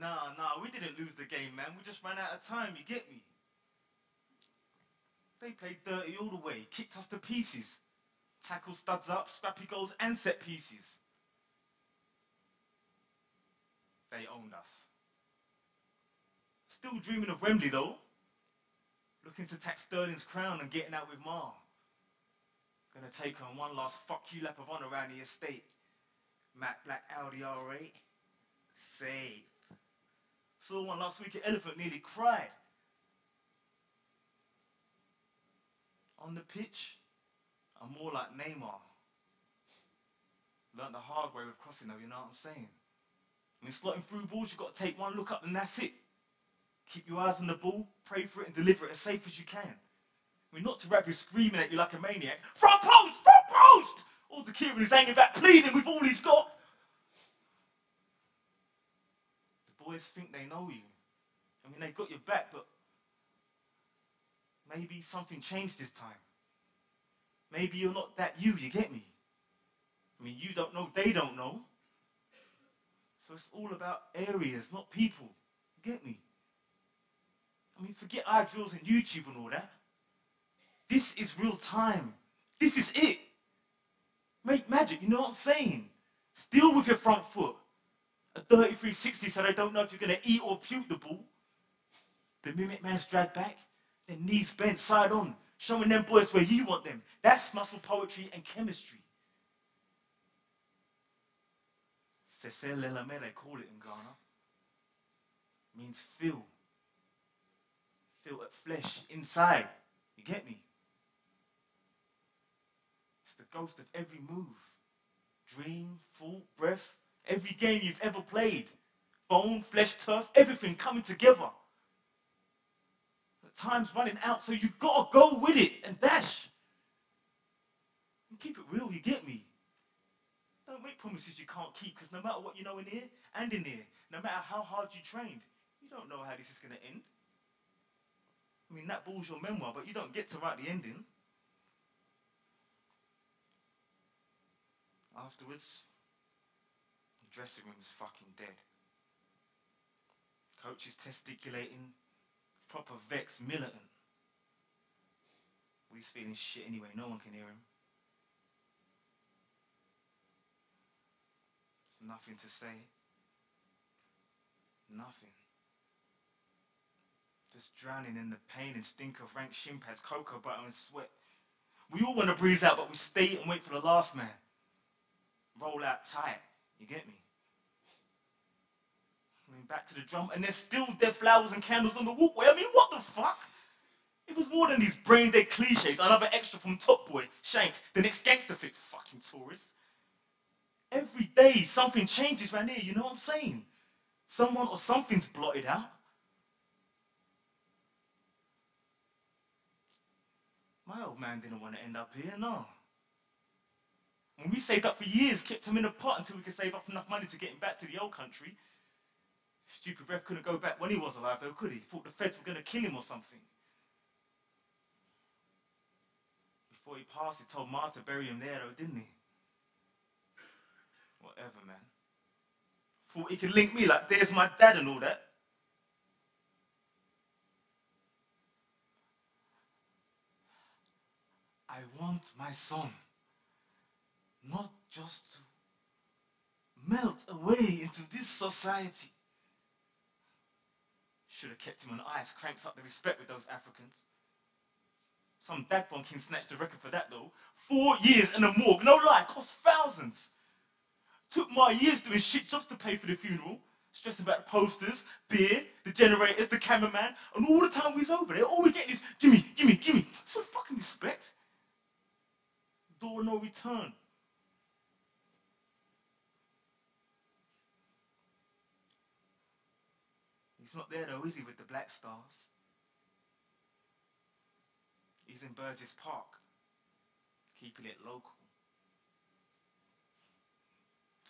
Nah, nah, we didn't lose the game, man. We just ran out of time, you get me? They played dirty all the way, kicked us to pieces. Tackle studs up, scrappy goals, and set pieces. They owned us. Still dreaming of Wembley, though. Looking to tax Sterling's crown and getting out with Ma. Gonna take her on one last fuck you lap of honour around the estate. Matt Black Audi R8. Safe. Saw one last week at Elephant nearly cried. On the pitch, I'm more like Neymar. Learned the hard way with crossing though, you know what I'm saying? Mean, slotting through balls, you've got to take one look up and that's it. Keep your eyes on the ball, pray for it, and deliver it as safe as you can. Mean, not to rap screaming at you like a maniac. Front post! Front post! All the Kieran is hanging back, pleading with all he's got. Boys think they know you. I mean, they got your back, but maybe something changed this time. Maybe you're not that you, you get me? I mean, you don't know, they don't know. So it's all about areas, not people. You get me? I mean, forget iDrills and YouTube and all that. This is real time. This is it. Make magic, you know what I'm saying? Still with your front foot. A 3360 so they don't know if you're going to eat or puke the ball. The mimic man's dragged back, then knees bent side on, showing them boys where you want them. That's muscle poetry and chemistry. Seselelame, they call it in Ghana. Means feel. Feel at flesh inside. You get me? It's the ghost of every move. Dream, thought, breath, every game you've ever played. Bone, flesh, turf, everything coming together. The time's running out, so you gotta go with it and dash. And keep it real, you get me? Don't make promises you can't keep, because no matter what you know in here and in here, no matter how hard you trained, you don't know how this is gonna end. I mean, that ball's your memoir, but you don't get to write the ending. Afterwards, dressing room's fucking dead. Coach is testiculating, proper vex militant. He's feeling shit anyway, no one can hear him. There's nothing to say. Nothing. Just drowning in the pain and stink of rank shin pads, cocoa butter and sweat. We all want to breeze out, but we stay and wait for the last man. Roll out tight. You get me? Mean, back to the drum, and there's still dead flowers and candles on the walkway. I mean, what the fuck? It was more than these brain dead cliches. Another extra from Top Boy, Shanked, the next gangster fit, fucking tourist. Every day something changes right here, you know what I'm saying? Someone or something's blotted out. My old man didn't want to end up here, no. When we saved up for years, kept him in a pot until we could save up enough money to get him back to the old country. Stupid Rev couldn't go back when he was alive, though, could he? Thought the feds were going to kill him or something. Before he passed, he told Ma to bury him there, though, didn't he? Whatever, man. Thought he could link me like, there's my dad and all that. I want my son not just to melt away into this society. Should have kept him on ice, cranks up the respect with those Africans. Some dagbon king snatched the record for that though. Four years in a morgue, no lie, cost thousands. Took my years doing shit jobs to pay for the funeral, stressing about the posters, beer, the generators, the cameraman, and all the time we was over there, all we get is gimme, gimme, gimme. Some fucking respect. Door no return. He's not there though, is he, with the Black Stars? He's in Burgess Park, keeping it local.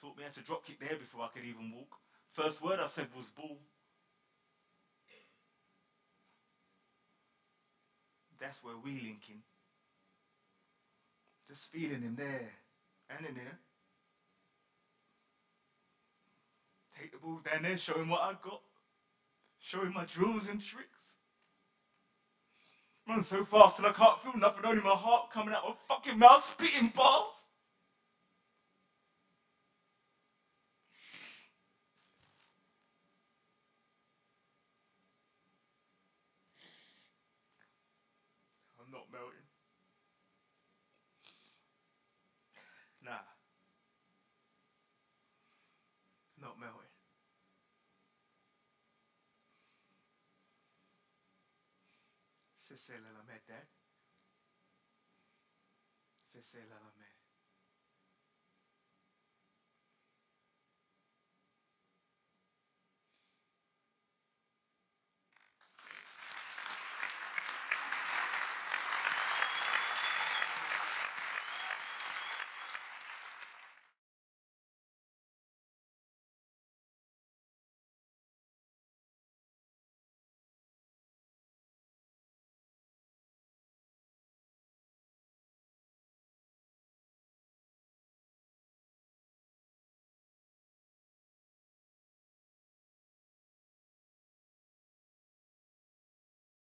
Taught me how to drop kick there before I could even walk. First word I said was ball. That's where we linking. Just feeling him there and in there. take the ball down there, show him what I've got. Show him my drills and tricks. Run so fast and I can't feel nothing, only my heart coming out of my fucking mouth, spitting balls. I'm not melting. C'est celle à la mettre. C'est celle à la mettre.